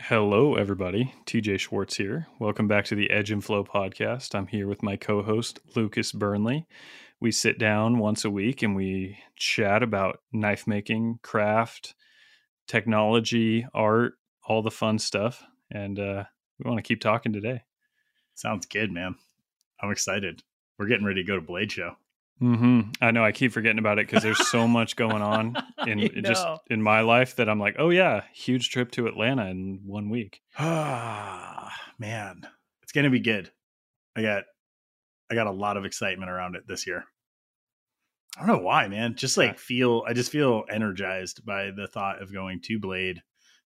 Hello, everybody. TJ Schwartz here. Welcome back to the Edge and Flow podcast. I'm here with my co host, Lucas Burnley. We sit down once a week and we chat about knife making, craft, technology, art, all the fun stuff. And uh, we want to keep talking today. Sounds good, man. I'm excited. We're getting ready to go to Blade Show. Mm-hmm. I know. I keep forgetting about it because there's so much going on in just in my life that I'm like, oh yeah, huge trip to Atlanta in one week. Ah, man, it's gonna be good. I got, I got a lot of excitement around it this year. I don't know why, man. Just like yeah. feel, I just feel energized by the thought of going to Blade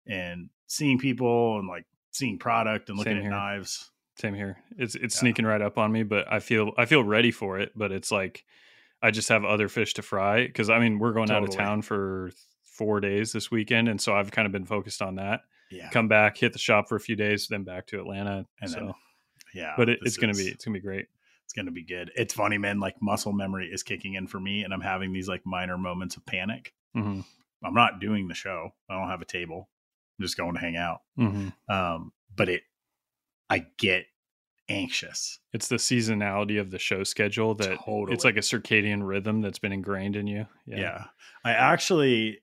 and seeing people and like seeing product and looking Same at here. knives. Same here. It's it's yeah. sneaking right up on me, but I feel I feel ready for it. But it's like I just have other fish to fry because I mean we're going totally. out of town for four days this weekend, and so I've kind of been focused on that. Yeah. Come back, hit the shop for a few days, then back to Atlanta. And so, then, yeah, but it, it's gonna be it's gonna be great. It's gonna be good. It's funny, man. Like muscle memory is kicking in for me, and I'm having these like minor moments of panic. Mm-hmm. I'm not doing the show. I don't have a table. I'm just going to hang out. Mm-hmm. Um, but it I get anxious. It's the seasonality of the show schedule that totally. it's like a circadian rhythm that's been ingrained in you. Yeah. yeah. I actually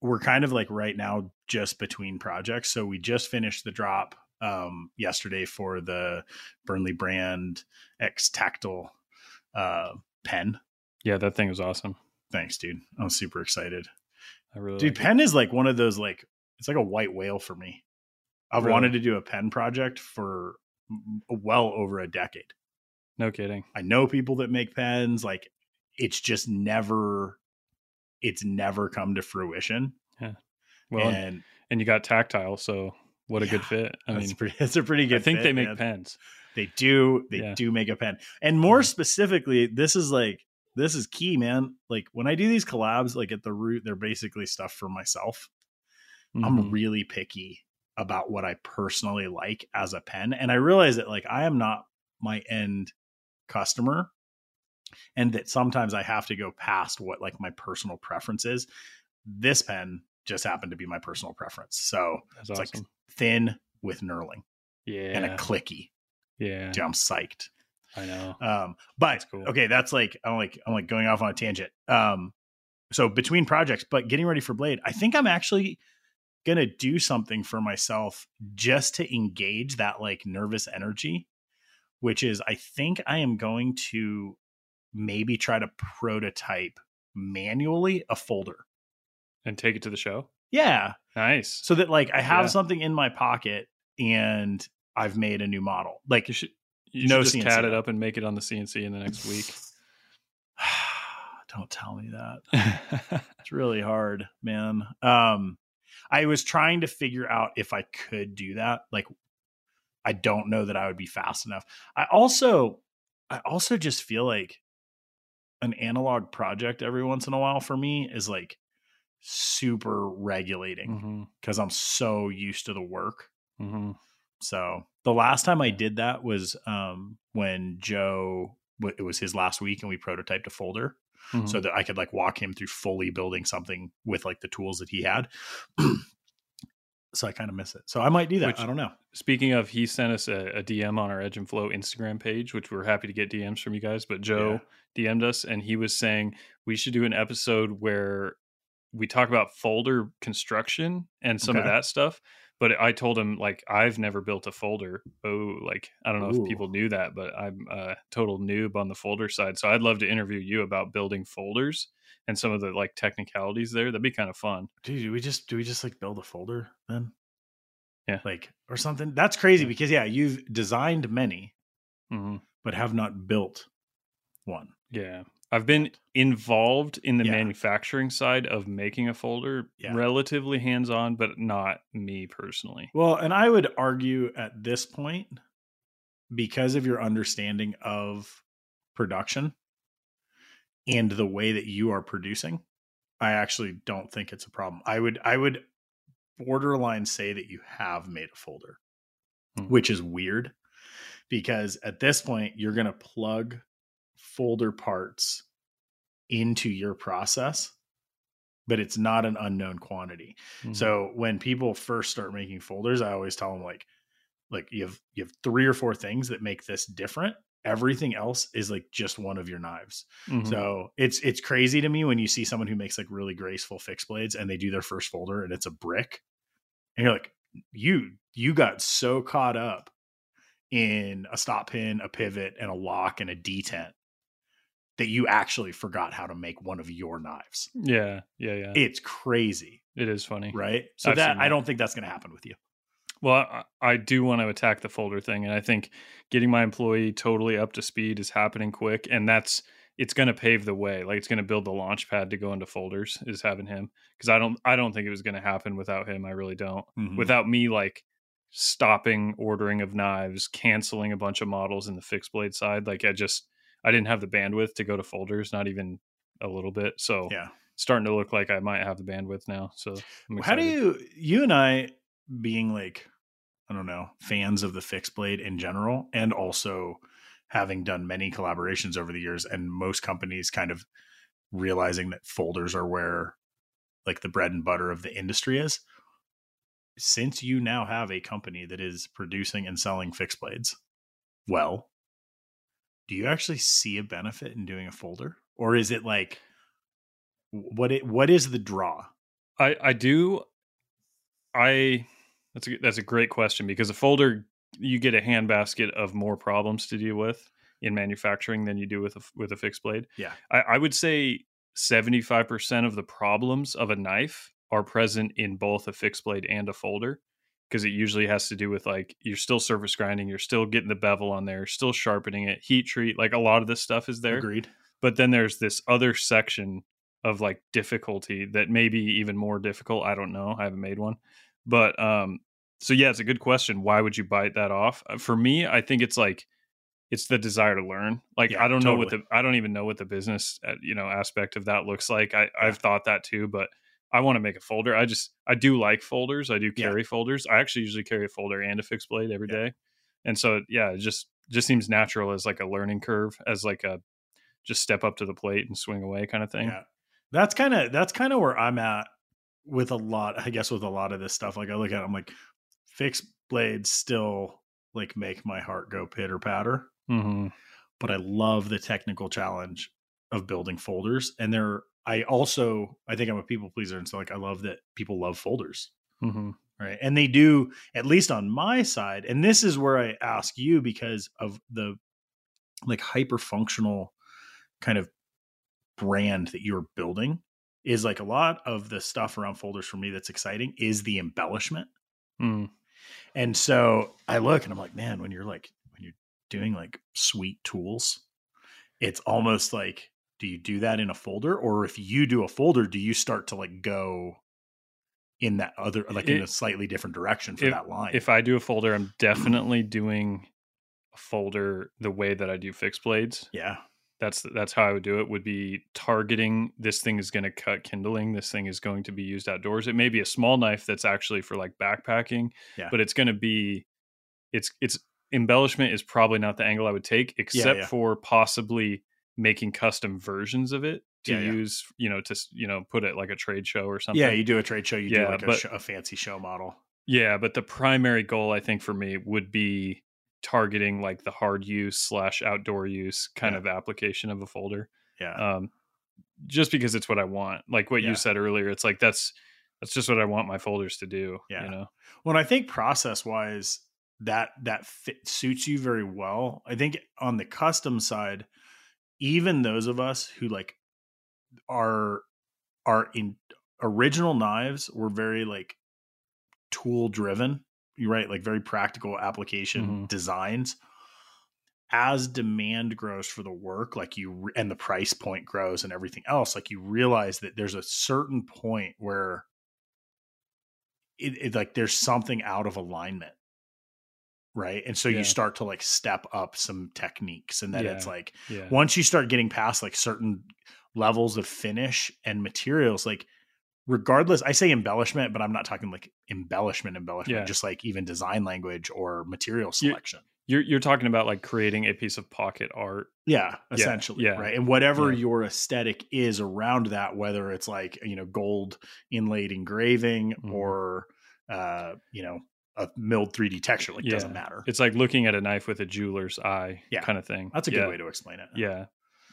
we're kind of like right now just between projects. So we just finished the drop um yesterday for the Burnley brand X tactile uh pen. Yeah, that thing was awesome. Thanks, dude. I'm super excited. I really Dude, like pen it. is like one of those like it's like a white whale for me. I've really? wanted to do a pen project for well over a decade. No kidding. I know people that make pens. Like it's just never, it's never come to fruition. Yeah. Well, and and you got tactile, so what a yeah, good fit. I mean, pretty, it's a pretty good. I think fit, they make man. pens. They do. They yeah. do make a pen, and more mm-hmm. specifically, this is like this is key, man. Like when I do these collabs, like at the root, they're basically stuff for myself. Mm-hmm. I'm really picky about what I personally like as a pen. And I realize that like I am not my end customer and that sometimes I have to go past what like my personal preference is. This pen just happened to be my personal preference. So That's it's awesome. like thin with knurling. Yeah. And a clicky. Yeah. Dude, I'm psyched. I know. Um, but that's cool. okay, that's like I'm like I'm like going off on a tangent. Um, so between projects, but getting ready for Blade, I think I'm actually going to do something for myself just to engage that like nervous energy, which is I think I am going to maybe try to prototype manually a folder and take it to the show. Yeah. Nice. So that like I have yeah. something in my pocket and I've made a new model. Like you should, you no should just CNC it up and make it on the CNC in the next week. Don't tell me that. it's really hard, man. Um I was trying to figure out if I could do that. Like, I don't know that I would be fast enough. I also, I also just feel like an analog project every once in a while for me is like super regulating because mm-hmm. I'm so used to the work. Mm-hmm. So the last time I did that was um, when Joe, it was his last week and we prototyped a folder mm-hmm. so that I could like walk him through fully building something with like the tools that he had. so I kind of miss it. So I might do that. Which, I don't know. Speaking of, he sent us a, a, DM on our Edge and Flow Instagram page, which we're happy to get DMs from you guys. But Joe yeah. DM'd us and he was saying we should do an episode where we talk about folder construction and some okay. of that stuff but I told him like I've never built a folder. Oh, like I don't know Ooh. if people knew that, but I'm a total noob on the folder side. So I'd love to interview you about building folders and some of the like technicalities there. That'd be kind of fun. Dude, do we just do we just like build a folder then? Yeah, like or something. That's crazy yeah. because yeah, you've designed many, mm-hmm. but have not built one. Yeah, I've been involved in the yeah. manufacturing side of making a folder, yeah. relatively hands on, but not me personally. Well, and I would argue at this point, because of your understanding of production and the way that you are producing, I actually don't think it's a problem. I would, I would borderline say that you have made a folder, hmm. which is weird because at this point, you're going to plug folder parts into your process but it's not an unknown quantity. Mhm. So when people first start making folders, I always tell them like, like you have you have three or four things that make this different. Everything else is like just one of your knives. Mhm. So it's it's crazy to me when you see someone who makes like really graceful fixed blades and they do their first folder and it's a brick, and you're like, you you got so caught up in a stop pin, a pivot, and a lock and a detent that you actually forgot how to make one of your knives. yeah, yeah, yeah. It's crazy, it is funny. right? So I've that I don't think that's going to happen with you. Well, I, I do want to attack the folder thing, and I think getting my employee totally up to speed is happening quick, and that's it's going to pave the way. Like it's going to build the launch pad to go into folders. Is having him because I don't I don't think it was going to happen without him. I really don't. Mhm. Without me, like stopping ordering of knives, canceling a bunch of models in the fixed blade side. Like I just I didn't have the bandwidth to go to folders, not even a little bit. So yeah. starting to look like I might have the bandwidth now. So How do you you and I being like I don't know fans of the fixed blade in general, and also having done many collaborations over the years, and most companies kind of realizing that folders are where like the bread and butter of the industry is. Since you now have a company that is producing and selling fixed blades, well, do you actually see a benefit in doing a folder, or is it like what it what is the draw? I I do. I that's a that's a great question because a folder you get a handbasket of more problems to deal with in manufacturing than you do with a with a fixed blade. Yeah. I, I would say seventy five percent of the problems of a knife are present in both a fixed blade and a folder because it usually has to do with like you're still surface grinding, you're still getting the bevel on there, still sharpening it, heat treat, like a lot of this stuff is there. Agreed. but then there's this other section of like difficulty that may be even more difficult i don't know i haven't made one. But um so yeah it's a good question why would you bite that off? Uh, for me i think it's like it's the desire to learn. Like Yeah, i don't know what the i don't even know what the business uh, you know aspect of that looks like. I i've thought that too but i want to make a folder i just i do like folders i do Yeah. carry folders i actually usually carry a folder and a fixed blade every Yeah. day, and so yeah it just just seems natural as like a learning curve as like a just step up to the plate and swing away kind of thing. Yeah. That's kind of that's kind of where I'm at with a lot, I guess with a lot of this stuff. Like I look at it, I'm like, fixed blades still like make my heart go pitter patter. hmm But I love the technical challenge of building folders. And there I also I think I'm a people pleaser. And so like I love that people love folders. hmm Right. And they do, at least on my side. And this is where I ask you because of the like hyper functional kind of brand that you're building is like a lot of the stuff around folders for me that's exciting is the embellishment. mm And so I look and I'm like, man, when you're like, when you're doing like sweet tools, it's almost like, do you do that in a folder? Or if you do a folder, do you start to like go in that other, like in a slightly different direction for if- that line? If I do a folder, I'm definitely doing a folder the way that I do fixed blades. yeah. That's that's how I would do it. Would be targeting this thing is going to cut kindling. This thing is going to be used outdoors. It may be a small knife that's actually for like backpacking, Yeah. but it's going to be it's it's embellishment is probably not the angle I would take, except yeah. for possibly making custom versions of it to Yeah, yeah. use, you know, to you know put it like a trade show or something. Yeah. You do a trade show, you do Yeah, like a, sh- a fancy show model. Yeah, but the primary goal I think for me would be targeting like the hard use slash outdoor use kind Yeah. of application of a folder. Yeah. Um, just because it's what I want. Like what Yeah. you said earlier, it's like that's that's just what I want my folders to do. Yeah. You know. Well, I think process wise, that that fit suits you very well. I think on the custom side, even those of us who like are are in original knives were very like tool driven. You're right, like very practical application Mhm. designs. As demand grows for the work, like you and the price point grows and everything else, like you realize that there's a certain point where it, it like there's something out of alignment right and so Yeah. you start to like step up some techniques and then it's like Yeah. once you start getting past like certain levels of finish and materials like regardless i say embellishment but i'm not talking like embellishment embellishment Yeah. just like even design language or material selection You're you're talking about like creating a piece of pocket art. yeah essentially yeah, right and whatever yeah. your aesthetic is around that whether it's like you know gold inlaid engraving Mhm. or uh you know a milled 3d texture like Yeah. doesn't matter It's like looking at a knife with a jeweler's eye, Yeah. kind of thing. that's a yeah. good way to explain it Yeah.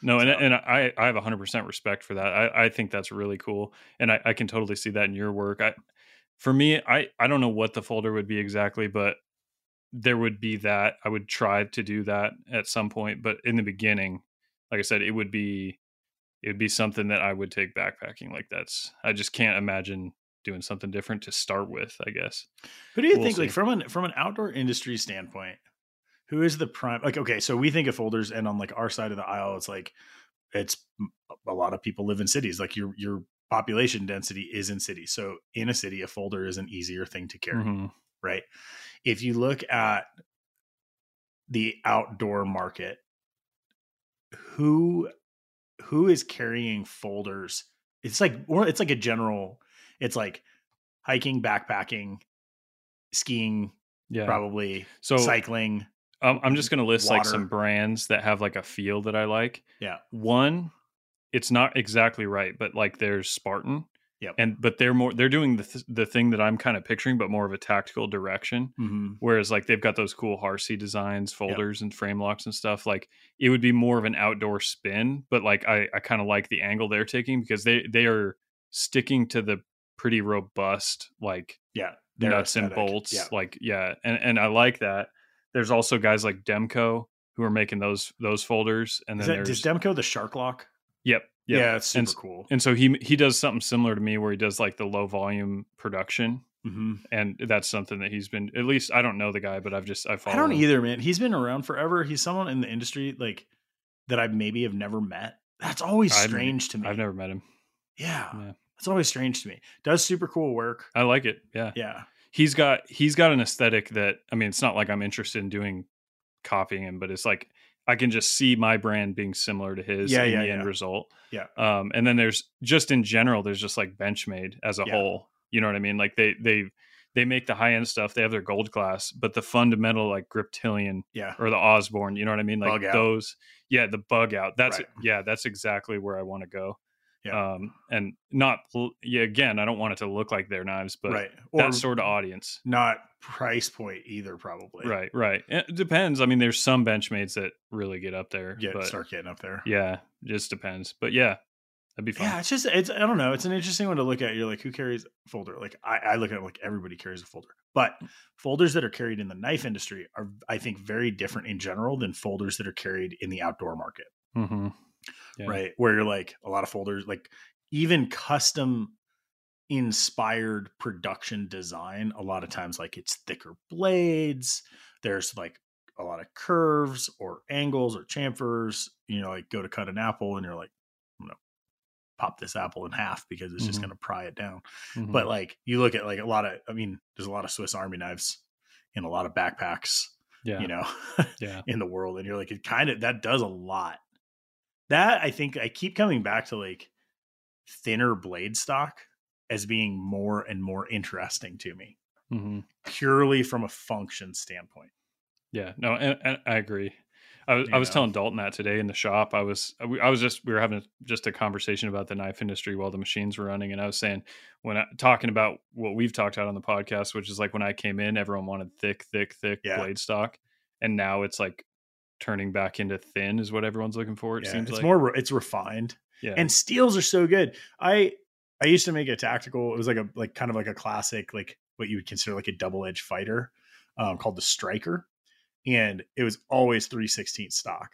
No, and and I I have 100% respect for that. I I think that's really cool, and I I can totally see that in your work. I for me, I I don't know what the folder would be exactly, but there would be that. I would try to do that at some point, but in the beginning, like I said, it would be it would be something that I would take backpacking. Like that's I just can't imagine doing something different to start with. I guess. Who do you We'll think, like from an from an outdoor industry standpoint, who is the prime? Like, okay, so we think of folders, and on like our side of the aisle, it's like it's a lot of people live in cities. Like your your population density is in cities, so in a city, a folder is an easier thing to carry, Mhm. right? If you look at the outdoor market, who who is carrying folders? It's like it's like a general. It's like hiking, backpacking, skiing, Yeah. probably So cycling. Um, I'm just going to list like some brands that have like a feel that I like. Yeah. One, it's not exactly right, but like there's Spartan. Yep. And but they're more they're doing the th- the thing that I'm kind of picturing, but more of a tactical direction. Mm-hmm. Whereas like they've got those cool Harsey designs, folders, and frame locks and stuff. Like it would be more of an outdoor spin, but like I I kind of like the angle they're taking because they they are sticking to the pretty robust like Yeah. nuts and bolts. Yeah. Like yeah, and and I like that. There's also guys like Demko who are making those those folders, and Is then that, there's does Demko the Shark Lock? yep, yep. Yeah, it's super and, cool. And so he he does something similar to me where he does like the low volume production, hmm and that's something that he's been at least I don't know the guy, but I've just I follow. I don't him. either, man. He's been around forever. He's someone in the industry like that I maybe have never met. That's always I've- strange to me. I've never met him. yeah, Yeah. That's always strange to me. Does super cool work. I like it. Yeah. Yeah. he's got he's got an aesthetic that I mean, it's not like I'm interested in doing copying him, but it's like I can just see my brand being similar to his Yeah, in yeah, the end result. Yeah. Um, and then there's just in general, there's just like Benchmade as a Yeah. whole. You know what I mean? Like they they they make the high end stuff. They have their gold class, but the fundamental like Griptilian Yeah. or the Osborne, you know what I mean? Like those, yeah, the bug out. That's Right. yeah, that's exactly where I want to go. Yeah. Um, and not yeah, again, I don't want it to look like their knives, but right. Or that sort of audience. not price point either, probably. Right, right. It depends. I mean, there's some Benchmades that really get up there. yeah but start getting up there. yeah, just depends. But yeah, that'd be fun. Yeah, it's just it's I don't know. It's an interesting one to look at. You're like, who carries a folder? Like I, I look at it like everybody carries a folder. But folders that are carried in the knife industry are I think very different in general than folders that are carried in the outdoor market. hmm Yeah. Right. Where you're like a lot of folders, like even custom inspired production design, a lot of times like it's thicker blades. There's like a lot of curves or angles or chamfers. You know, like go to cut an apple and you're like, I'm gonna pop this apple in half because it's just Mhm. gonna pry it down. Mhm. But like you look at like a lot of I mean, there's a lot of Swiss Army knives in a lot of backpacks, yeah, you know, yeah, in the world. And you're like, it kind of that does a lot. That I think I keep coming back to like thinner blade stock as being more and more interesting to me, mm-hmm. purely from a function standpoint. yeah. No, and, and I agree. I was I was know. telling Dalton that today in the shop. I was I I was just we were having just a conversation about the knife industry while the machines were running, and I was saying when I talking about what we've talked about on the podcast, which is like when I came in, everyone wanted thick, thick, thick Yeah. blade stock, and now it's like turning back into thin is what everyone's looking for. It Yeah, seems it's like more it's refined. yeah, and steels are so good. I I used to make a tactical. It was like a like kind of like a classic, like what you would consider like a double edged fighter, um, called the Striker, and it was always three sixteenth stock,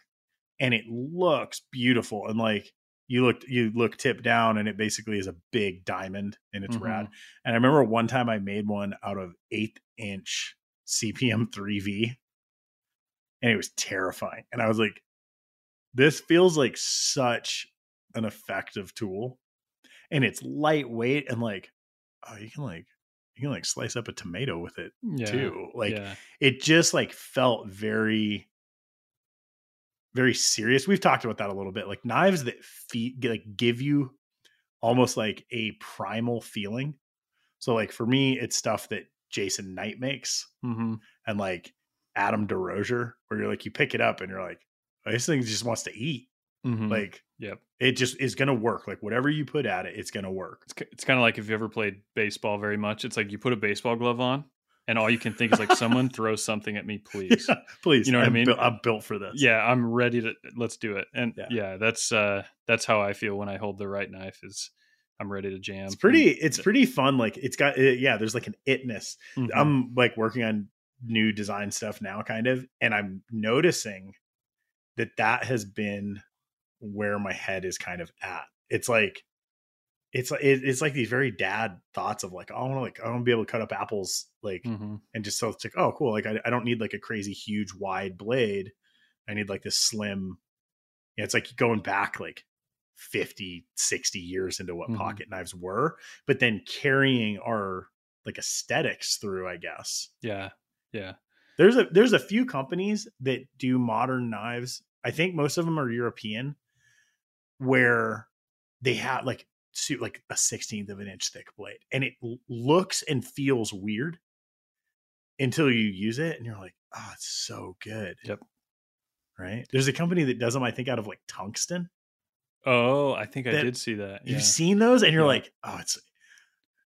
and it looks beautiful. And like you look you look tip down, and it basically is a big diamond, and it's Mhm. rad. And I remember one time I made one out of eighth inch CPM three V, and it was terrifying. And I was like, this feels like such an effective tool and it's lightweight and like oh you can like you can like slice up a tomato with it yeah, too like yeah. it just like felt very very serious we've talked about that a little bit like knives that feed like give you almost like a primal feeling. So like for me, it's stuff that Jason Knight makes hmm and like Adam DesRosiers, where you're like you pick it up and you're like, oh, this thing just wants to eat. hmm Like yep. it just is gonna work. Like whatever you put at it, it's gonna work. It's, it's kind of like if you ever played baseball very much. It's like you put a baseball glove on, and all you can think is like, someone throw something at me, please. Yeah, please. You know what I mean? built- I'm built for this. yeah i'm ready to let's do it and Yeah. yeah. that's uh that's how i feel when i hold the right knife is i'm ready to jam It's pretty. It's pretty fun. Like it's got. It, yeah, there's like an itness. Mhm. I'm like working on new design stuff now, kind of, and I'm noticing that that has been where my head is kind of at. It's like, it's like it's like these very dad thoughts of like, oh, I want to like I want to be able to cut up apples, like, Mhm. and just so it's like, oh, cool. Like I, I don't need like a crazy huge wide blade. I need like this slim. Yeah, it's like going back like 50, 60 years into what Mhm. pocket knives were, but then carrying our like aesthetics through, I guess. yeah yeah There's a there's a few companies that do modern knives. I think most of them are European, where they have like suit like a sixteenth of an inch thick blade, and it looks and feels weird until you use it, and you're like, oh, it's so good. Yep. Right. There's a company that does them. I think out of like tungsten. oh i think i did see that yeah You've seen those, and you're Yeah. like, oh, it's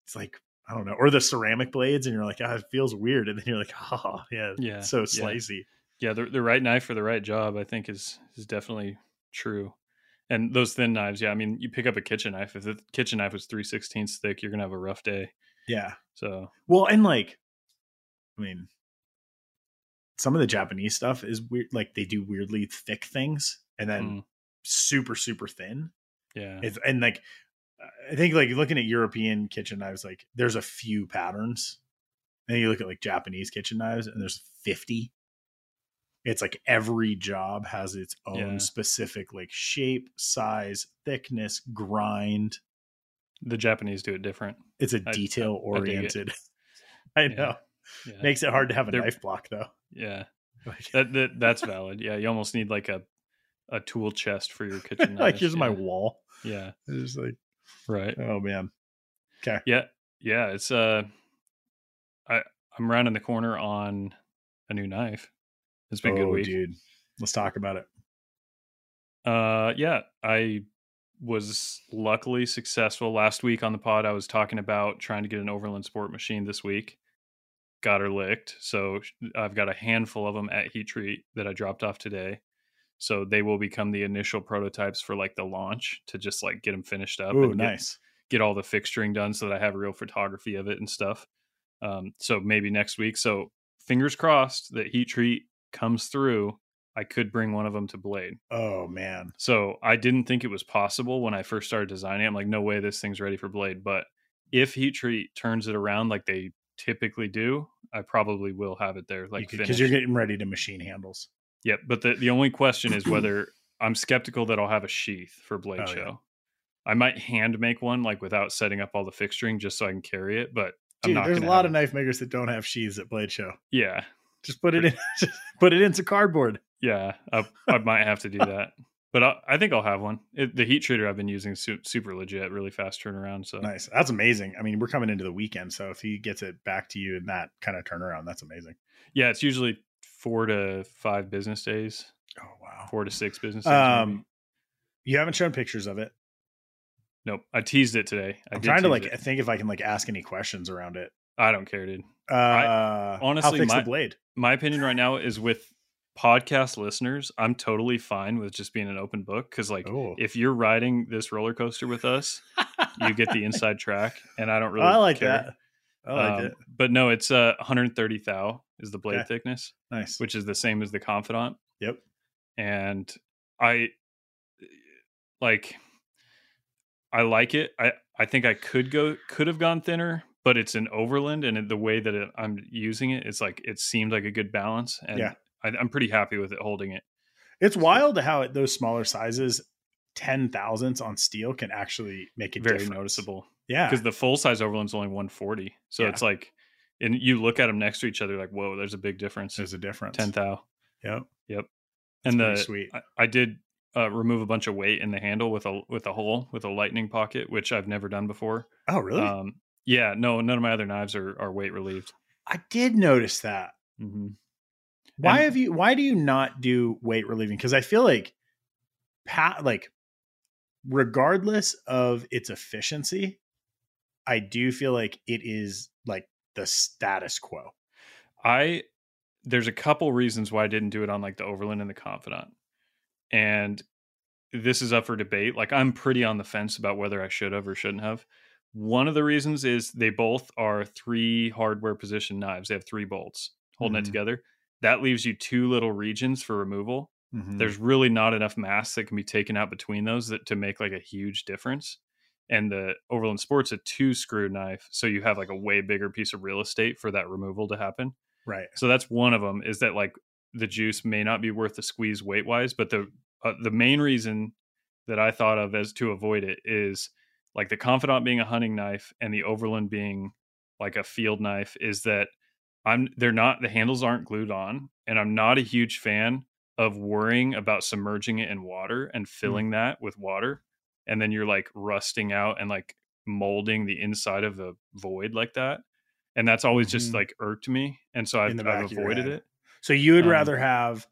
it's like I don't know, or the ceramic blades, and you're like, oh, it feels weird, and then you're like, oh, yeah, Yeah, so yeah. slicey. yeah the, the right knife for the right job i think is is definitely true and those thin knives yeah i mean you pick up a kitchen knife if the kitchen knife was 3 16ths thick you're gonna have a rough day Yeah. so Well, and like, I mean, some of the Japanese stuff is weird. Like they do weirdly thick things, and then mm, super super thin. yeah It's, and like, I think like looking at European kitchen knives, like there's a few patterns. And you look at like Japanese kitchen knives, and there's fifty. It's like every job has its own Yeah. specific like shape, size, thickness, grind. the japanese do it different It's a detail I oriented. I, Yeah. know. yeah Makes it hard to have a They're- knife block though. yeah that, that that's valid yeah you almost need like a a tool chest for your kitchen like here's my wall. yeah It's just like, right oh man. Okay. Yeah, yeah. It's uh, I I'm rounding the corner on a new knife. It's been a good Oh, week. dude. Let's talk about it. Uh, yeah. I was luckily successful last week on the pod. I was talking about trying to get an Overland Sport machine this week. Got her licked, so I've got a handful of them at Heat Treat that I dropped off today. So they will become the initial prototypes for like the launch to just like get them finished up. Oh, and nice. get all the fixturing done so that I have real photography of it and stuff. Um, so maybe next week. So fingers crossed that heat treat comes through. I could bring one of them to Blade. Oh man. So I didn't think it was possible when I first started designing. it. I'm like, no way, this thing's ready for Blade. But if heat treat turns it around like they typically do, I probably will have it there. Like Because finished. you're getting ready to machine handles. Yep. But the, the only question is whether I'm skeptical that I'll have a sheath for Blade Oh, yeah. Show. I might hand make one like without setting up all the fixturing just so I can carry it, but I'm Dude, there's a lot of knife makers that don't have sheaths at Blade Show. Yeah. Just put it in put it into cardboard. Yeah. I, I might have to do that. But I, I think I'll have one. It, the heat treater I've been using is su- super legit, really fast turnaround. So Nice. That's amazing. I mean, we're coming into the weekend, so if he gets it back to you in that kind of turnaround, that's amazing. yeah, it's usually four to five business days, Oh wow. four to six business days. maybe. Um you haven't shown pictures of it. nope. I teased it today. I I'm trying to like it. think if I can like ask any questions around it. I don't care, dude. Uh honestly, I'll fix my- blade. my opinion right now is with podcast listeners, I'm totally fine with just being an open book because, like, Oh. if you're riding this roller coaster with us, you get the inside track, and I don't really. I like care. that. I like Um, it. But no, it's uh 130 thou is the blade Okay. thickness, Nice. which is the same as the Confidant, Yep. and I like. I like it. I I think I could go could have gone thinner, but it's an overland, and the way that it, I'm using it, it's like it seemed like a good balance, and Yeah. I, I'm pretty happy with it holding it. It's wild how at those smaller sizes, ten thousandths on steel can actually make it Very noticeable Yeah. because the full size overland's only 140, so Yeah. it's like, and you look at them next to each other, like whoa, there's a big difference. There's a difference. Ten thou. Yep. Yep. That's and the sweet. I, I did uh, remove a bunch of weight in the handle with a with a hole with a lightning pocket, which I've never done before. Oh, really? Um, yeah, no, none of my other knives are are weight relieved. I did notice that. Mm-hmm. Why And- have you? Why do you not do weight relieving? Because I feel like, pat like, regardless of its efficiency, I do feel like it is like the status quo. I there's a couple reasons why I didn't do it on like the Overland and the Confidant. And this is up for debate. Like I'm pretty on the fence about whether I should have or shouldn't have. One of the reasons is they both are three hardware position knives. They have three bolts holding Mhm. it together. That leaves you two little regions for removal. Mm-hmm. There's really not enough mass that can be taken out between those that to make like a huge difference. And the Overland Sport's a two screw knife, so you have like a way bigger piece of real estate for that removal to happen. right. So that's one of them is that like the juice may not be worth the squeeze weight wise, but the uh, the main reason that I thought of as to avoid it is like the Confidant being a hunting knife and the Overland being like a field knife is that I'm they're not the handles aren't glued on and I'm not a huge fan of worrying about submerging it in water and filling that with water and then you're like rusting out and like molding the inside of the void like that and that's always just Mhm. like irked me and so I've, In the back I've avoided it So you would Um, rather have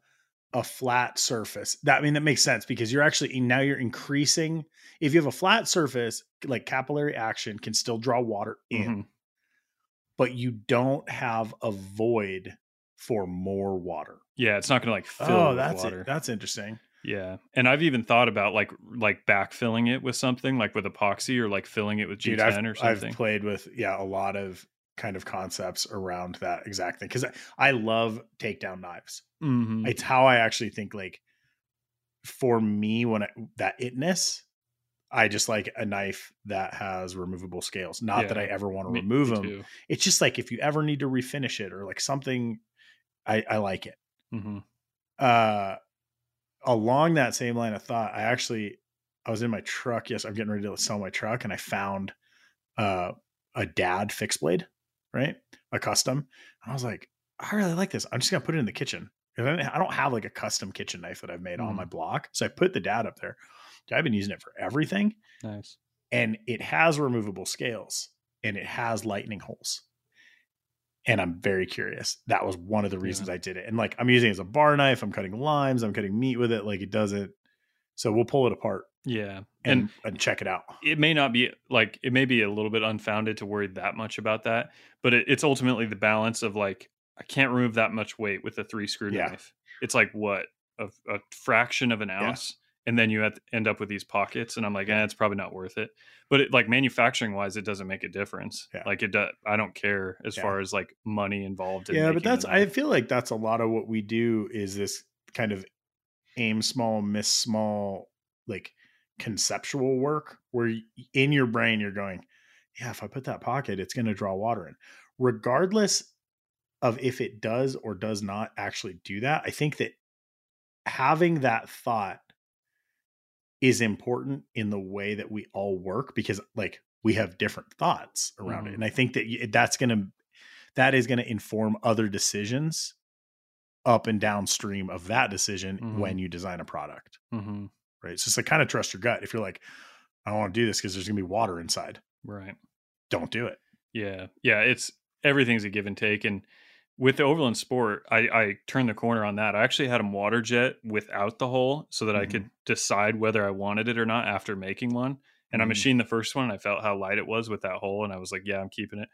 a flat surface. That I mean that makes sense because you're actually now you're increasing. If you have a flat surface, like capillary action can still draw water in, Mhm. but you don't have a void for more water. yeah it's not gonna like fill oh, that's water it. That's interesting. Yeah and i've even thought about like like backfilling it with something like with epoxy or like filling it with g10 I've, or I've something played with yeah a lot of kind of concepts around that exact thing because I, I love takedown knives. Mhm. It's how I actually think like for me when I, that itness, I just like a knife that has removable scales. Not that I ever want to Me- remove me them. too. It's just like if you ever need to refinish it or like something, I, I like it. Mhm. Uh, along that same line of thought, I actually I was in my truck. Yes, I'm getting ready to sell my truck, and I found uh, a dad fixed blade, right, a custom. And I was like, I really like this. I'm just gonna put it in the kitchen. I don't- have like a custom kitchen knife that I've made on Mhm. my block, so I put the dad up there. I've been using it for everything, nice and it has removable scales and it has lightning holes. And I'm very curious. That was one of the reasons I did it. And like I'm using it as a bar knife. I'm cutting limes. I'm cutting meat with it. Like it doesn't. So we'll pull it apart yeah and and and check it out. it may not be like it may be a little bit unfounded to worry that much about that but it, it's ultimately the balance of like i can't remove that much weight with a three screw Yeah. knife it's like what a, a fraction of an Yeah. And then you to end up with these pockets and i'm like eh, it's probably not worth it but it, like manufacturing wise it doesn't make a difference Yeah. like it does i don't care as Yeah. far as like money involved in yeah, but that's I feel like that's a lot of what we do is this kind of aim small, miss small, like conceptual work where in your brain you're going, yeah, if I put that pocket, it's going to draw water in. Regardless of if it does or does not actually do that, I think that having that thought is important in the way that we all work because like we have different thoughts around Mhm. it and i think that that's going to that is going to inform other decisions up and downstream of that decision Mhm. when you design a product Mhm. right so it's like kind of trust your gut if you're like i don't want to do this because there's going to be water inside right don't do it Yeah, yeah, it's everything's a give and take. And with the Overland Sport, I, I turned the corner on that. I actually had them water jet without the hole so that I Mhm. could decide whether I wanted it or not after making one. And I Mhm. machined the first one. And I felt how light it was with that hole, and I was like, yeah, I'm keeping it.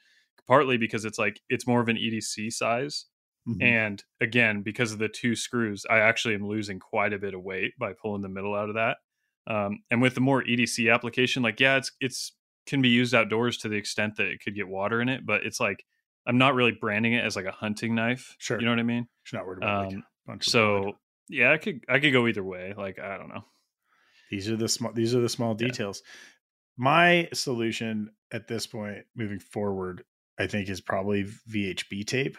Partly because it's like it's more of an EDC size, Mhm. and again because of the two screws, I actually am losing quite a bit of weight by pulling the middle out of that. Um, and with the more EDC application, like yeah, it's it's can be used outdoors to the extent that it could get water in it, but it's like I'm not really branding it as like a hunting knife. Sure. you know what I mean. She's not worried about like Um, a bunch so blood. yeah, I could I could go either way. Like I don't know. these are the small these are the small Yeah. details my solution at this point moving forward i think is probably vhb tape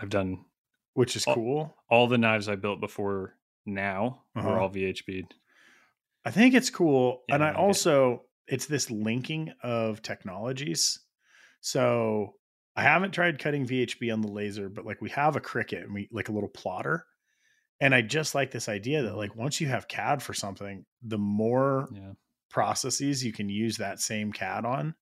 I've done which is Oh, cool all the knives I built before now Uh-huh. were all VHB. I think it's cool. Yeah, and I I like it. also, it's this linking of technologies. So I haven't tried cutting VHB on the laser, but like we have a Cricut and we like a little plotter. And I just like this idea that like mm-hmm. once you have CAD for something, the more Yeah. processes you can use that same CAD on,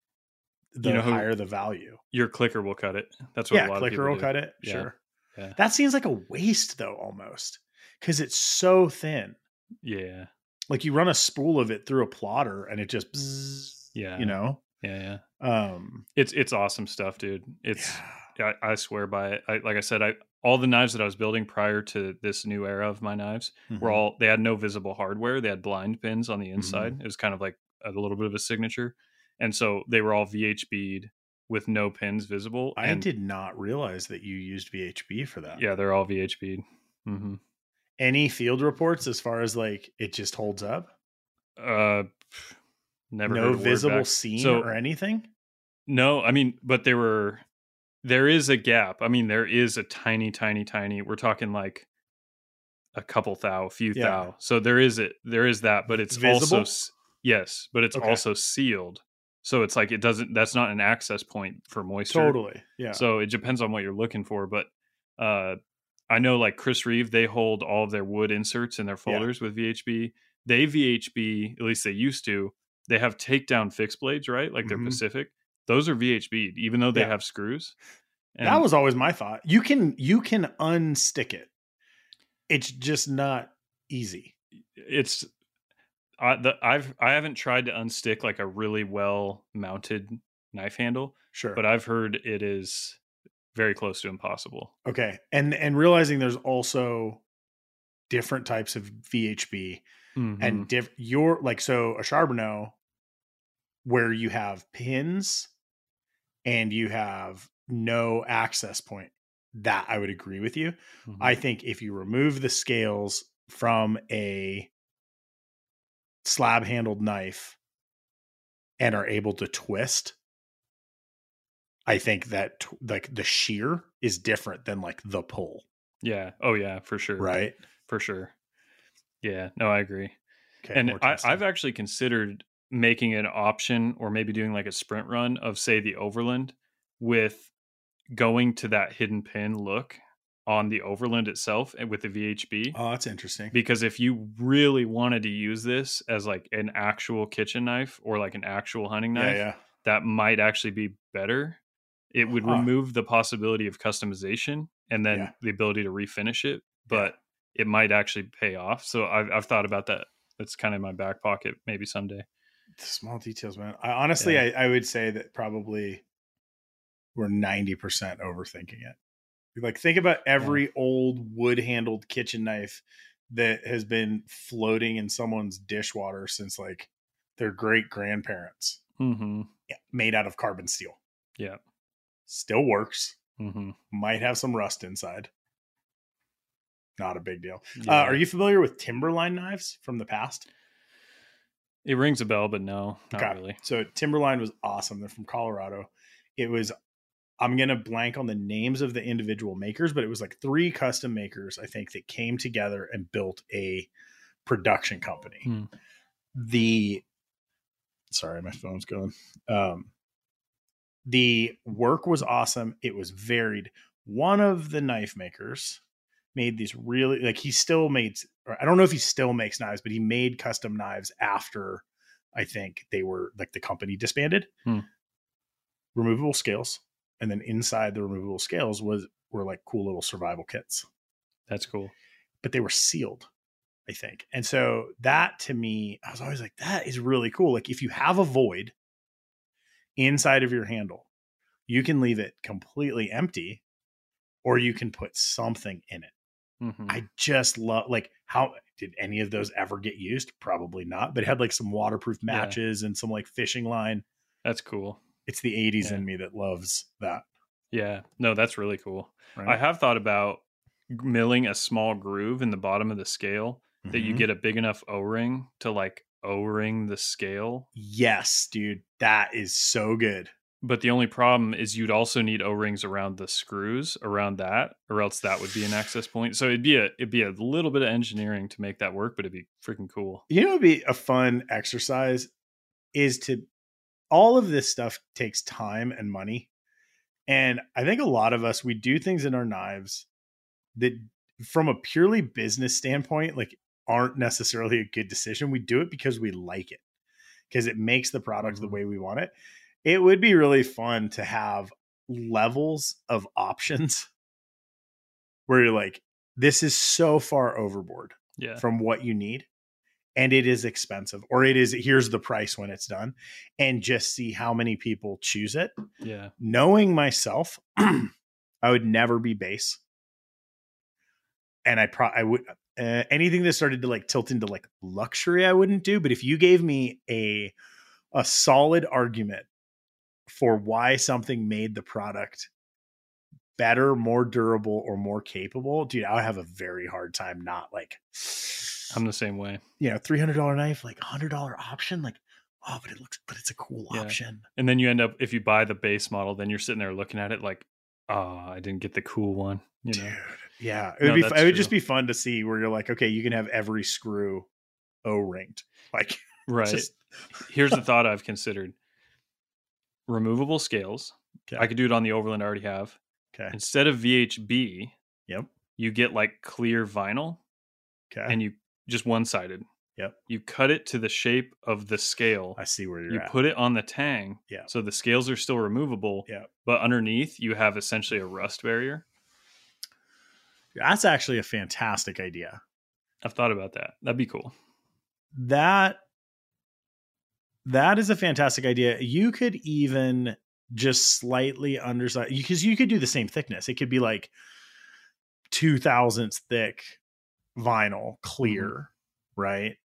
the know who- higher the value. Your clicker will cut it. That's what a Yeah, lot of clicker people will do. cut it. Yeah. Sure. Yeah. That seems like a waste though, almost. Because it's so thin. Yeah. Like you run a spool of it through a plotter and it just bzzz, Yeah. you know? Yeah. Yeah. Um It's it's awesome stuff, dude. It's yeah. I, I swear by it. I, like I said, I all the knives that I was building prior to this new era of my knives were Mhm. all they had no visible hardware. They had blind pins on the Mm-hmm. inside. It was kind of like a little bit of a signature, and so they were all VHB'd with no pins visible. I and did not realize that you used VHB for that. yeah, they're all VHB'd. hmm Any field reports as far as like it just holds up? Uh, never no visible seam So- or anything? No, I mean, but there were there is a gap. I mean, there is a tiny, tiny, tiny. We're talking like a couple thou, a few Yeah. thou. So there is it. There is that, but it's also Visible? s- yes, but it's Okay. also sealed. So it's like it doesn't. That's not an access point for moisture. Totally. Yeah. So it depends on what you're looking for, but uh I know like Chris Reeve, they hold all of their wood inserts in their folders with VHB. They VHB, at least they used to. They have takedown fixed blades, right? Like they're Mhm. Pacific. Those are VHB, even though they Yeah. have screws. And that was always my thought. You can you can unstick it. It's just not easy. it's I the, I've I haven't tried to unstick like a really well mounted knife handle, Sure. but I've heard it is very close to impossible. okay. And and realizing there's also different types of VHB Mhm. and diff your like so a Charbonneau where you have pins and you have no access point. That I would agree with you. Mhm. I think if you remove the scales from a slab handled knife and are able to twist, I think that t- like the shear is different than like the pull, yeah. Oh yeah, for sure. right? for sure. Yeah, no, I agree. Okay, and I, I've actually considered making an option or maybe doing like a sprint run of say the overland with going to that hidden pin look on the overland itself and with the VHB. oh, that's interesting. Because if you really wanted to use this as like an actual kitchen knife or like an actual hunting knife, yeah. that might actually be better. It would Huh. remove the possibility of customization and then Yeah. the ability to refinish it, Yeah. but it might actually pay off. So I've, I've thought about that. That's kind of in my back pocket, maybe someday. The small details, man. I honestly, Yeah. I, I would say that probably we're ninety percent overthinking it. Like, think about every old wood handled kitchen knife that has been floating in someone's dishwater since like their great grandparents, Mm-hmm. made out of carbon steel. Yeah. Still works. Mm-hmm. Might have some rust inside. Not a big deal. Yeah. Uh, are you familiar with Timberline knives from the past? it rings a bell, but no, not Okay. really. So Timberline was awesome. They're from Colorado. It was I'm gonna blank on the names of the individual makers, but it was like three custom makers, I think, that came together and built a production company. Hmm. The sorry, my phone's going. Um the work was awesome. It was varied. One of the knife makers made these really like he still made or I don't know if he still makes knives, but he made custom knives after I think they were like the company disbanded. Hmm. Removable scales. And then inside the removable scales was were like cool little survival kits. That's cool. But they were sealed, I think. And so that to me, I was always like, that is really cool. Like if you have a void inside of your handle, you can leave it completely empty or you can put something in it. Mhm. I just love like how did any of those ever get used? Probably not, but it had like some waterproof Yeah. matches and some like fishing line. That's cool. It's the 80s Yeah. in me that loves that. Yeah. No, that's really cool. Right? I have thought about milling a small groove in the bottom of the scale that you Mhm. get a big enough O-ring to like O-ring the scale. Yes, dude. That is so good. But the only problem is you'd also need O-rings around the screws around that, or else that would be an access point. So it'd be a it'd be a little bit of engineering to make that work, but it'd be freaking cool. You know, it'd be a fun exercise is to all of this stuff takes time and money. And I think a lot of us, we do things in our knives that from a purely business standpoint, like aren't necessarily a good decision. We do it because we like it, because it makes the product the Mhm. way we want it. It would be really fun to have levels of options where you're like, this is so far overboard Yeah. from what you need and it is expensive or it is here's the price when it's done and just see how many people choose it Yeah. knowing myself i would never be base and i pro i would uh, anything that started to like tilt into like luxury i wouldn't do but if you gave me a a solid argument for why something made the product better more durable or more capable dude i would have a very hard time not like I'm the same way. you know, three hundred dollar knife, like hundred dollar option, like oh, but it looks, but it's a cool Yeah. option. And then you end up if you buy the base model, then you're sitting there looking at it like, oh, I didn't get the cool one. You know. Dude, yeah, it would No, be. It would just be fun to see where you're like, okay, you can have every screw O ringed, like Right. just Here's the thought I've considered. Removable scales. Okay. I could do it on the Overland I already have. okay, Instead of VHB, Yep. you get like clear vinyl okay. and you just one sided. Yep. You cut it to the shape of the scale. I see where you're You at. put it on the tang. Yeah. So the scales are still removable. Yeah. But underneath you have essentially a rust barrier. That's actually a fantastic idea. I've thought about that. That'd be cool. That that is a fantastic idea. You could even just slightly underside because you could do the same thickness. It could be like two thousandths thick vinyl, mm-hmm. clear, right?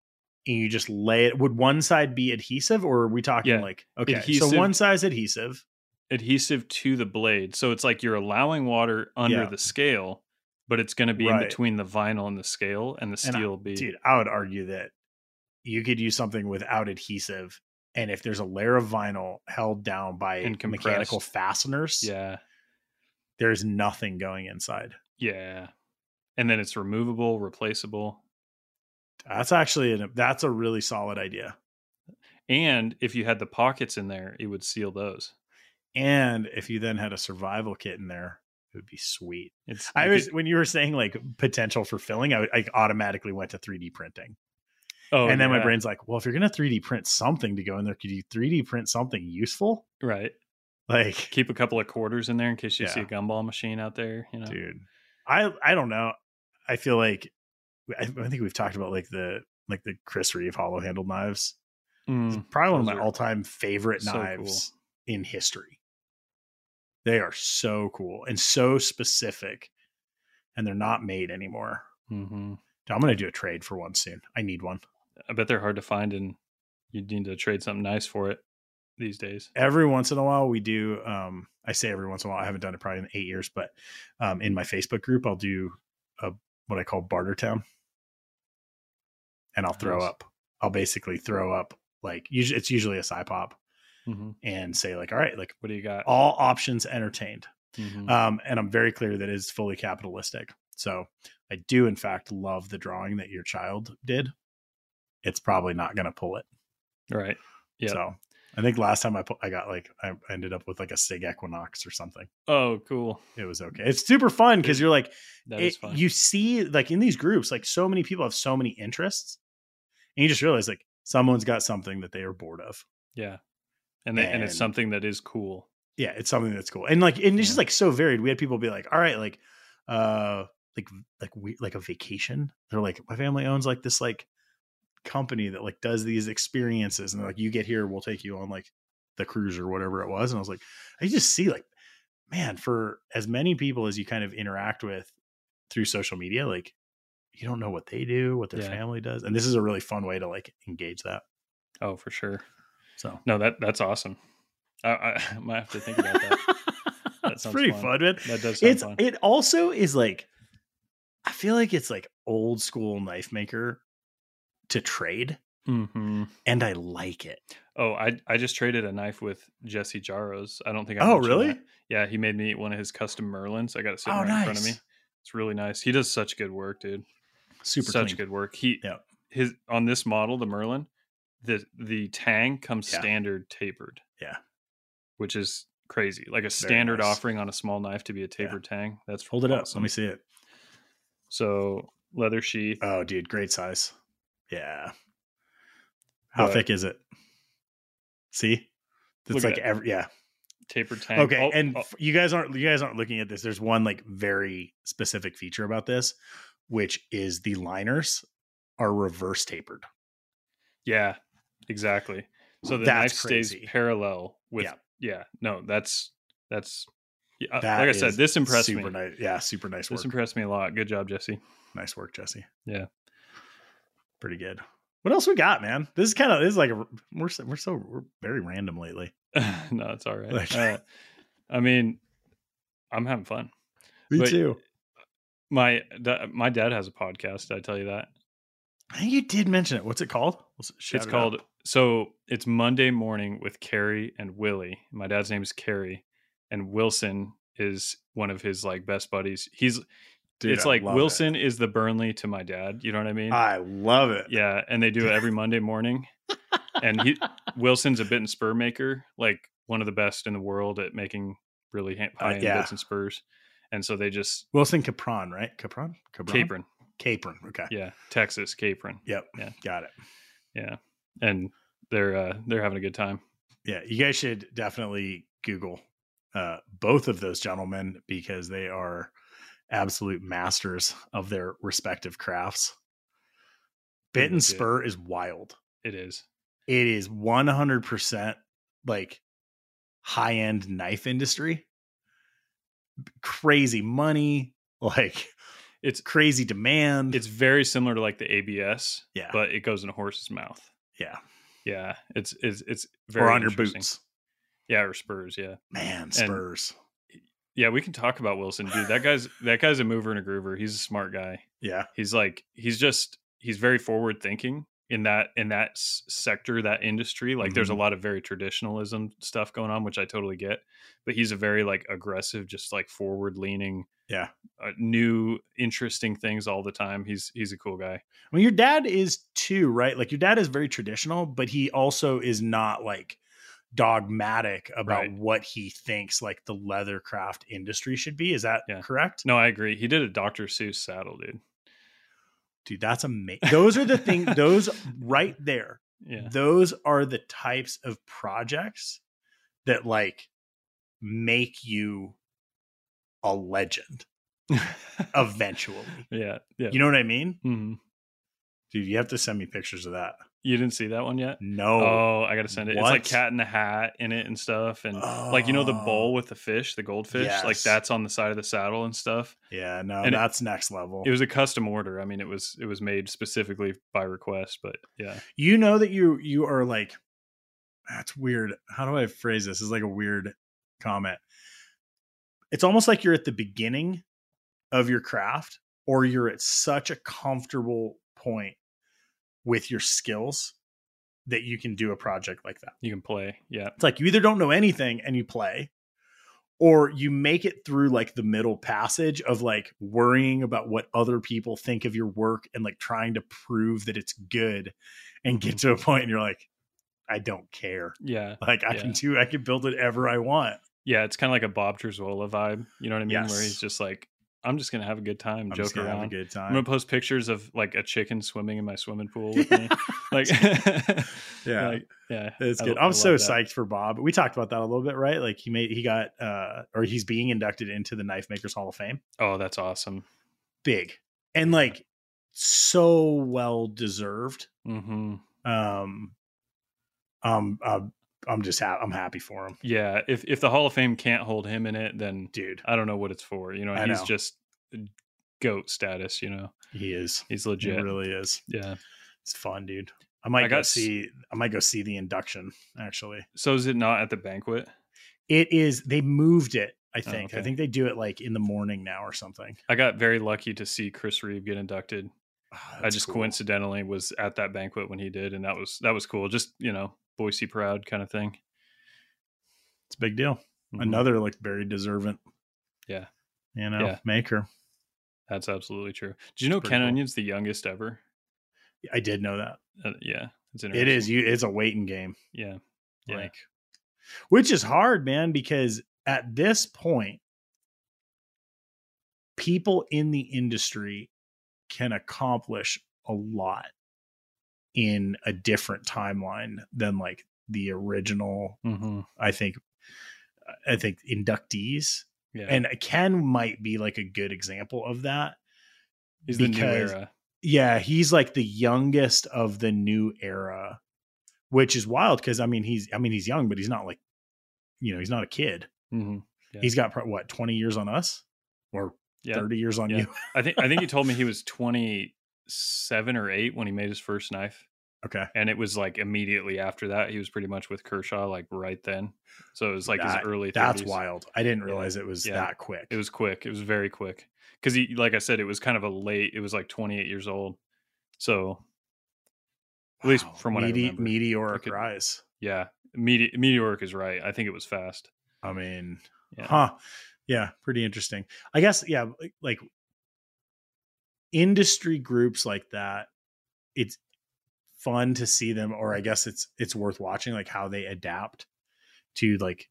And you just lay it. Would one side be adhesive, or are we talking Yeah. like okay? Adhesive. So one side's adhesive. Adhesive to the blade. So it's like you're allowing water under Yeah. the scale, but it's going to be Right. in between the vinyl and the scale, and the And I- steel be. Dude, I would argue that you could use something without adhesive, and if there's a layer of vinyl held down by mechanical fasteners, Yeah. there's nothing going inside. Yeah. And then it's removable, replaceable. That's actually an, that's a really solid idea. And if you had the pockets in there, it would seal those. And if you then had a survival kit in there, it would be sweet. It's I was could- when you were saying like potential for filling, I, I automatically went to 3D printing, oh, and then my brain's like, well, if you're gonna 3D print something to go in there, could you 3D print something useful? right. Like, Keep a couple of quarters in there in case you see a gumball machine out there. You know, dude, I I don't know. I feel like I, I think we've talked about like the like the Chris Reeve hollow handled knives. Mm, probably one of my all time favorite so knives in history. They are so cool and so specific, and they're not made anymore. hmm I'm going to do a trade for one soon. I need one. I bet they're hard to find, and you need to trade something nice for it these days. Every once in a while, we do. Um, I say every once in a while. I haven't done it probably in eight years, but um, in my Facebook group, I'll do a what I call barter town, and I'll throw Nice. up. I'll basically throw up like usually it's usually a sci pop hmm and say like, all right, like What do you got? all options entertained. Mhm. Um, and I'm very clear that it's fully capitalistic. So I do, in fact, love the drawing that your child did. It's probably not going to pull it. right. Yeah. So I think last time I put, I got like, I ended up with like a Sig Equinox or something. Oh, cool. It was okay. It's super fun because you're like, That is it- fun. you see, like in these groups, like so many people have so many interests, and you just realize like someone's got something that they are bored of. yeah. And, they, and it's something that is cool. yeah it's something that's cool and like and it's just like so varied we had people be like all right like uh like like we like a vacation they're like my family owns like this like company that like does these experiences and like you get here we'll take you on like the cruise or whatever it was and i was like i just see like man for as many people as you kind of interact with through social media like you don't know what they do what their Yeah. family does and this is a really fun way to like engage that Oh, for sure. so No, that that's awesome. I, I, I might have to think about that. that's pretty fun. fun man That does sound it's fun. it also is like i feel like it's like old school knife maker to trade hmm and i like it Oh, I I just traded a knife with Jesse Jaros. I don't think I oh really that. Yeah, he made me one of his custom Merlins. I got it sitting Oh, right in front of me. It's really nice. He does such good work, dude. super such clean. good work. He Yeah. his on this model, the Merlin, the the tang comes Yeah. standard tapered. Yeah. which is crazy. Like a standard nice. offering on a small knife to be a tapered tang. That's hold it up awesome. let me see it So leather sheath. Oh, dude, great size. Yeah. How But- thick is it? See, it's like every yeah. tapered tang. Okay, Oh, and oh, you guys aren't you guys aren't looking at this. There's one like very specific feature about this, which is the liners are reverse tapered. yeah, exactly. So the That's knife stays parallel with. Yeah. Yeah. no, that's that's. Yeah, uh, That like I said, this impressed super me. nice. Yeah, super nice This work. impressed me a lot. Good job, Jesse. nice work, Jesse. Yeah. Pretty good. What else we got, man? This is kind of this is like a, we're so, we're so we're very random lately. no, it's all right. Like- Uh, I mean, I'm having fun. Me But- too. My my dad has a podcast. Did I tell you that? I think you did mention it. What's it called? It's it called out. so it's Monday morning with Carrie and Willie. My dad's name is Carrie, and Wilson is one of his like best buddies. He's Dude, it's I like Wilson is the Burnley to my dad. You know what I mean? I love it. yeah, and they do it every Monday morning. and he Wilson's a bit and spur maker, like one of the best in the world at making really high end Uh, yeah. bits and spurs. And so they just Wilson Capron, right? Capron? Capron? Capron, Capron. Okay. yeah, Texas Capron, Yep. Yeah. Got it. yeah, and they're uh, they're having a good time. Yeah. You guys should definitely Google uh, both of those gentlemen because they are absolute masters of their respective crafts. Bit and spur is wild. It is. it is 100% like high end knife industry. Crazy money, like It's crazy demand. it's very similar to like the ABS, yeah, but it goes in a horse's mouth. yeah, Yeah, it's it's it's very or on your boots. Yeah, or spurs. Yeah, Man, spurs. Yeah. We can talk about Wilson, dude. That guy's that guy's a mover and a groover. He's a smart guy. yeah, he's like he's just he's very forward thinking in that in that s- sector that industry like there's a Mhm. lot of very traditionalism stuff going on which i totally get but he's a very like aggressive just like forward leaning yeah. uh, new interesting things all the time he's he's a cool guy mean, your dad is too, right? Like your dad is very traditional, but he also is not like dogmatic about Right. what he thinks like the leathercraft industry should be. Is that Yeah. correct? no i agree he did a dr seuss saddle dude Dude, that's amazing. Those are the things, those right there. yeah those are the types of projects that like make you a legend eventually. yeah yeah You know what I mean? Mhm. Dude, you have to send me pictures of that. You didn't see that one yet No. oh i gotta send it it's like cat in the hat in it and stuff and like you know the Oh, bowl with the fish the goldfish like that's on the side of the saddle and stuff Yeah, no, and it- that's next level. it was a custom order i mean it was it was made specifically by request but yeah you know that you you are like that's weird. How do I phrase this? This is like a weird comment. It's almost like you're at the beginning of your craft or you're at such a comfortable point with your skills that you can do a project like that. you can play yeah It's like you either don't know anything and you play or you make it through like the middle passage of like worrying about what other people think of your work and like trying to prove that it's good and get mm-hmm. to a point and you're like I don't care. yeah Like I Yeah. can do I can build it ever I want. yeah it's kind of like a bob Terzuola vibe you know what i mean where he's just like i'm just gonna have a good time I'm joke gonna have a around good i'm gonna post pictures of like a chicken swimming in my swimming pool with me like Yeah. like, yeah It's I- good. I I'm so that. psyched for Bob. We talked about that a little bit, right? Like he made he got uh or he's being inducted into the Knife Makers Hall of Fame. oh that's awesome Big. And like so well deserved. hmm um um uh, i'm just ha- i'm happy for him. Yeah if if the hall of fame can't hold him in it then dude. I don't know what it's for you know I he's know. just goat status you know? He is. He's he legit. really is. Yeah. It's fun dude. I might I go see i might go see the induction actually. So is it not at the banquet? It is they moved it i oh, think. I Oh, okay. think they do it like in the morning now or something. I got very lucky to see Chris Reeve get inducted. Oh, I just cool. coincidentally was at that banquet when he did, and that was that was cool. Just you know, Boise proud kind of thing. it's a big deal Mhm. another like very deserving Yeah. you know Yeah. maker That's absolutely true. Did you know Ken cool. Onion's the youngest ever? i did know that Uh, yeah, it's it is you it's a waiting game Yeah, yeah, like which is hard man because at this point people in the industry can accomplish a lot in a different timeline than like the original Mm-hmm. i think i think inductees Yeah. and ken might be like a good example of that he's the new era. yeah he's like the youngest of the new era which is wild because i mean he's i mean he's young but he's not like you know he's not a kid Mm-hmm. Yeah. he's got what 20 years on us or Yeah. 30 years on you I think I think he told me he was 27 or 8 when he made his first knife. okay And it was like immediately after that, he was pretty much with Kershaw, like right then. So it was like his early 30s. that's wild i didn't realize it was Yeah. that quick It was quick. It was very quick. Because he, like I said, it was kind of a late. It was like 28 years old. So at least from what I remember. meteoric could- rise yeah, Mete- meteoric is right. I think it was fast. i mean Yeah. Huh. Yeah, pretty interesting. I guess yeah, like, like industry groups like that, it's fun to see them or I guess it's it's worth watching like how they adapt to like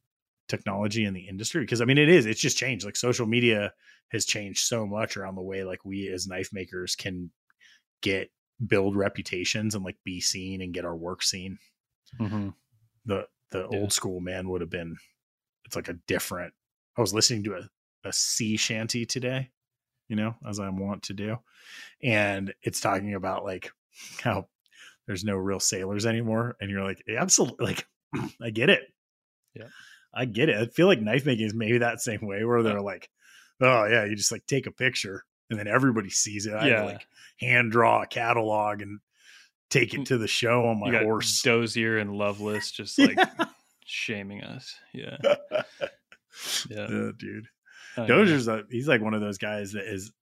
technology in the industry because I mean it is it's just changed like social media has changed so much around the way like we as knife makers can get build reputations and like be seen and get our work seen Mm-hmm. the the Yeah. old school man would have been it's like a different i was listening to a, a sea shanty today you know as i want to do and it's talking about like how there's no real sailors anymore and you're like absolutely like i get it Yeah. i get it i feel like knife making is maybe that same way where they're like oh yeah you just like take a picture and then everybody sees it i Yeah. like hand draw a catalog and take it to the show on my horse Dozier and Loveless just like shaming us. Yeah. Yeah. Yeah, dude. Know. Dozier's a, he's like one of those guys that is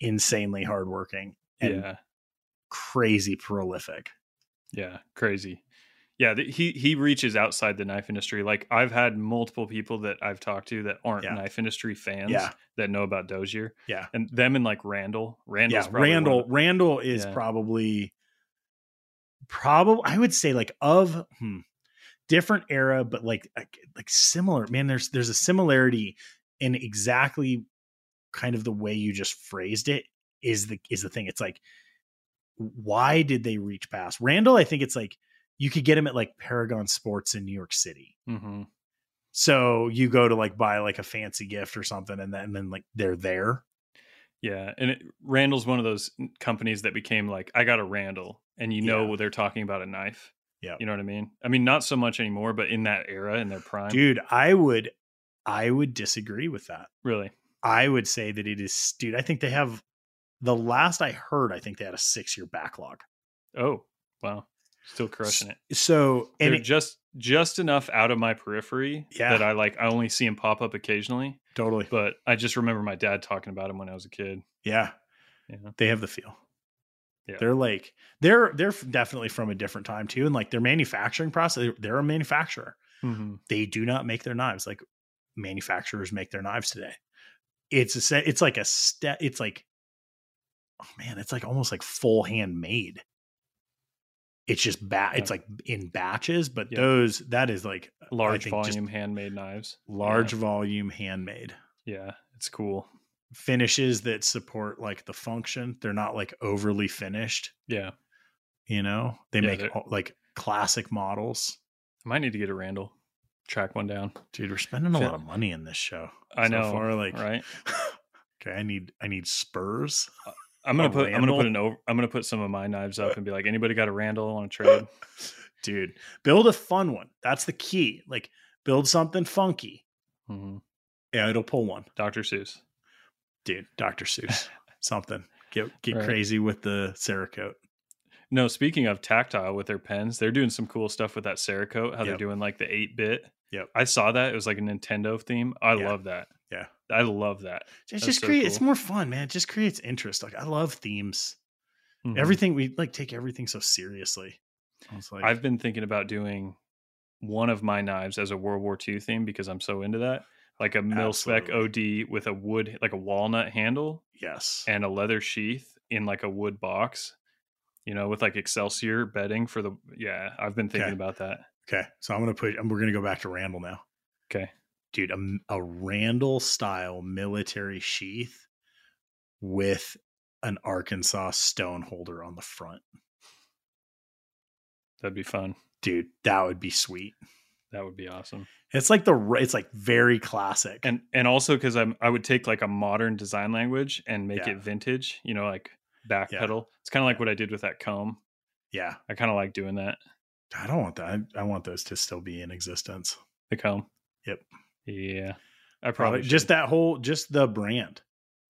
insanely hardworking and Yeah. crazy prolific. Yeah, crazy. Yeah, th- he he reaches outside the knife industry. Like I've had multiple people that I've talked to that aren't Yeah. knife industry fans Yeah. that know about Dozier. Yeah. and them and like Randall. Randall's yeah, Randall. Randall is Yeah. probably probably I would say like of hmm, different era, but like like similar. Man, there's there's a similarity in exactly kind of the way you just phrased it is the is the thing. It's like why did they reach past Randall? I think it's like you could get him at like Paragon Sports in New York City. Mhm. So you go to like buy like a fancy gift or something, and then and then like they're there. Yeah, and it, Randall's one of those companies that became like I got a Randall, and you know Yeah. they're talking about a knife. Yeah, you know what I mean. I mean, not so much anymore, but in that era, in their prime, Dude, I would I would disagree with that. really. I would say that it is, dude. I think they have the last I heard. I think they had a six year backlog. Oh, wow, still crushing it. So and They're it, just just enough out of my periphery Yeah. that I like. I only see them pop up occasionally, totally, but I just remember my dad talking about them when I was a kid. yeah, Yeah, they have the feel. Yeah. They're like they're they're definitely from a different time too, and like their manufacturing process. They're, they're a manufacturer. mm-hmm. They do not make their knives like manufacturers make their knives today. It's a set. It's like a step. It's like, oh man, it's like almost like full handmade. It's just bat. It's like in batches, but Yeah. those that is like uh, large think volume handmade knives. large volume handmade Yeah, it's cool. finishes that support like the function. They're not like overly finished. Yeah, You know, they Yeah, make all- like classic models. I might need to get a Randall. Track one down. Dude, we're spending a lot of money in this show. I so know, Far, like, right? okay, I need I need spurs. I'm gonna a put I'm gonna put an over, I'm gonna put some of my knives up and be like, anybody got a Randall on a trade? Dude, build a fun one. That's the key. Like, build something funky. hmm Yeah, it'll pull one. Dr. Seuss. Dude, Dr. Seuss. something. Get get Right. crazy with the Cerakote. No, speaking of tactile with their pens, they're doing some cool stuff with that Cerakote. How they're doing like the eight bit. Yep. I saw that. It was like a Nintendo theme. I Yeah. love that. Yeah. I love that. It just so create it's more fun, man. It just creates interest. Like I love themes. Mhm. Everything we like take everything so seriously. Like I've been thinking about doing one of my knives as a World War II theme because I'm so into that. Like a mil spec OD with a wood, like a walnut handle yes. and a leather sheath in like a wood box, you know, with like Excelsior bedding for the. Yeah, I've been thinking Okay. about that. Okay. So I'm gonna put we're gonna go back to Randall now. Okay. dude, a, a Randall style military sheath with an Arkansas stone holder on the front. That'd be fun. Dude, that would be sweet. That would be awesome. It's like the it's like very classic. And and also because I'm I would take like a modern design language and make Yeah. it vintage, you know, like back Yeah. pedal. It's kind of like what I did with that comb. yeah, I kind of like doing that. I don't want that. I, I want those to still be in existence. The comb. Yep. Yeah. I Probably probably just that whole just the brand,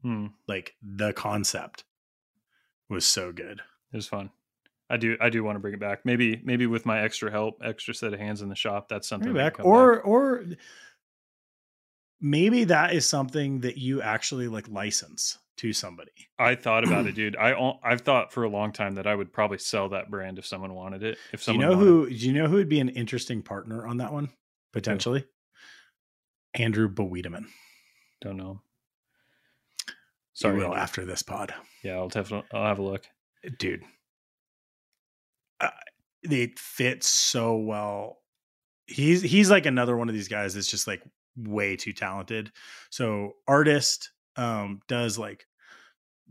Hmm. like the concept was so good. It was fun. I do I do want to bring it back. Maybe maybe with my extra help, extra set of hands in the shop. That's something that back or or maybe that is something that you actually like license to somebody. I thought about it, dude. I I've thought for a long time that I would probably sell that brand if someone wanted it. If Do you someone know who? Do you know who would be an interesting partner on that one potentially? Andrew Bowiedeman. don't know. Sorry, will after this pod, yeah, I'll definitely I'll have a look. dude. Uh, it fits so well. He's he's like another one of these guys that's just like way too talented. So artist um does like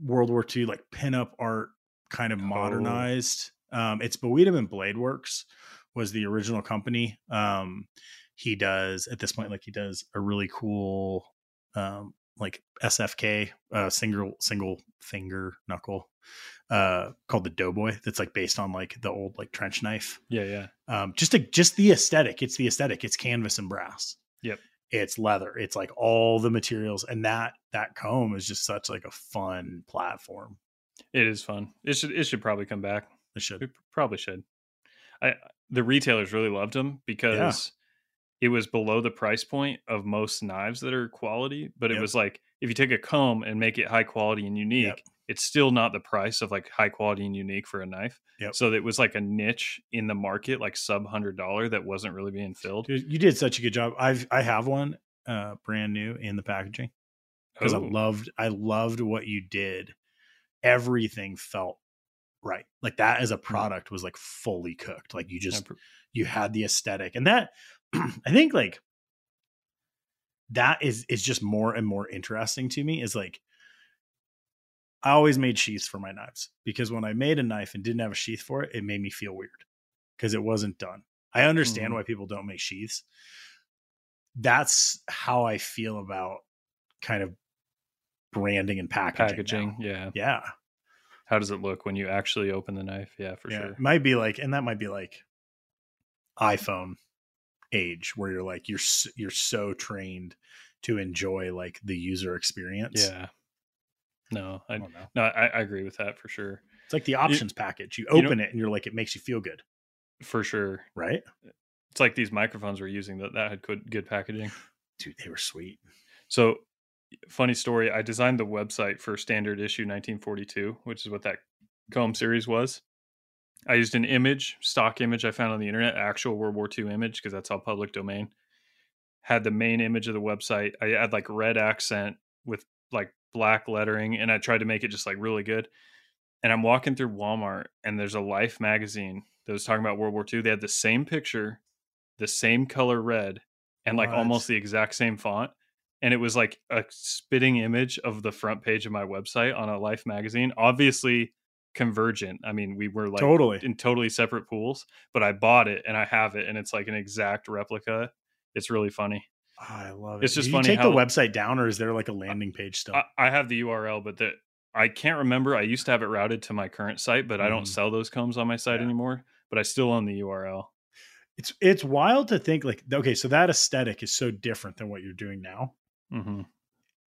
World War II like pinup art kind of Oh. modernized. Um it's and Blade Works was the original company. Um he does at this point like he does a really cool um like SFK uh single single finger knuckle uh called the Doughboy that's like based on like the old like trench knife Yeah, yeah. um just a, just the aesthetic it's the aesthetic it's canvas and brass Yep. It's leather it's like all the materials and that that comb is just such like a fun platform It is fun. It should it should probably come back. it should It probably should. I the retailers really loved them because it was below the price point of most knives that are quality, but it Yep. was like if you take a comb and make it high quality and unique, Yep. It's still not the price of like high quality and unique for a knife. Yep. So it was like a niche in the market, like sub hundred dollar that wasn't really being filled. Dude, you did such a good job. I've i have one uh brand new in the packaging because i Oh, loved i loved what you did. Everything felt right. Like that as a product was like fully cooked. Like you just you had the aesthetic. And that i think like that is is just more and more interesting to me is like i always made sheaths for my knives because when i made a knife and didn't have a sheath for it it made me feel weird because it wasn't done i understand Mhm. why people don't make sheaths that's how i feel about kind of branding and packaging now. Yeah. yeah How does it look when you actually open the knife? Yeah, for yeah, sure. It might be like, and that might be like iPhone age, where you're like you're you're so trained to enjoy like the user experience. Yeah. No, I I don't know. no, I, I agree with that for sure. It's like the options package. You you know- open it and you're like, it makes you feel good, For sure. right? It's like these microphones we're using that that had good, good packaging. Dude, they were sweet. So, funny story. I designed the website for Standard Issue 1942, which is what that comb series was. I used an image, stock image I found on the internet, actual World War II image, because that's all public domain. Had the main image of the website. I had like red accent with like black lettering, and I tried to make it just like really good. And I'm walking through Walmart, and there's a Life magazine that was talking about World War II. They had the same picture, the same color red, and like What? almost the exact same font and it was like a spitting image of the front page of my website on a life magazine obviously convergent i mean we were like totally. in totally separate pools but i bought it and i have it and it's like an exact replica it's really funny Oh, I love it. It's just Did funny you take how- the website down, or is there like a landing page still? I, I have the url but the i can't remember i used to have it routed to my current site but i don't Mhm. sell those combs on my site Yeah. anymore but i still own the url it's it's wild to think like okay, so that aesthetic is so different than what you're doing now. Mm-hmm.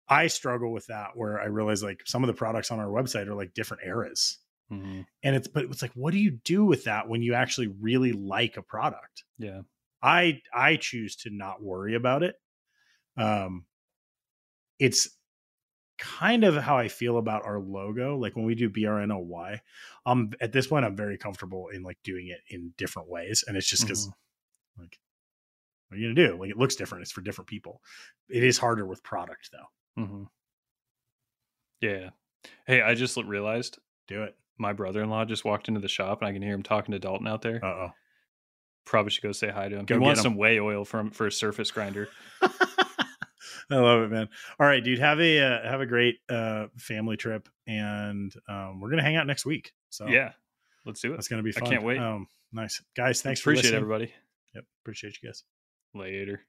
I struggle with that where I realize like some of the products on our website are like different eras. hmm and it's but it's like what do you do with that when you actually really like a product yeah i i choose to not worry about it um it's kind of how i feel about our logo like when we do brnoy um at this point i'm very comfortable in like doing it in different ways and it's just because Mm-hmm. like what are you gonna do like it looks different it's for different people it is harder with product though Mm-hmm. Yeah. Hey, I just realized do it my brother-in-law just walked into the shop and I can hear him talking to Dalton out there. uh-oh Probably should go say hi to him. Go he wants him. some way oil from for a surface grinder. I love it, man. All right, dude. Have a uh, have a great uh, family trip, and um, we're gonna hang out next week. So yeah, let's do it. That's gonna be fun. I can't wait. Um, nice guys. Thanks Appreciate for listening. everybody. Yep, appreciate you guys. Later.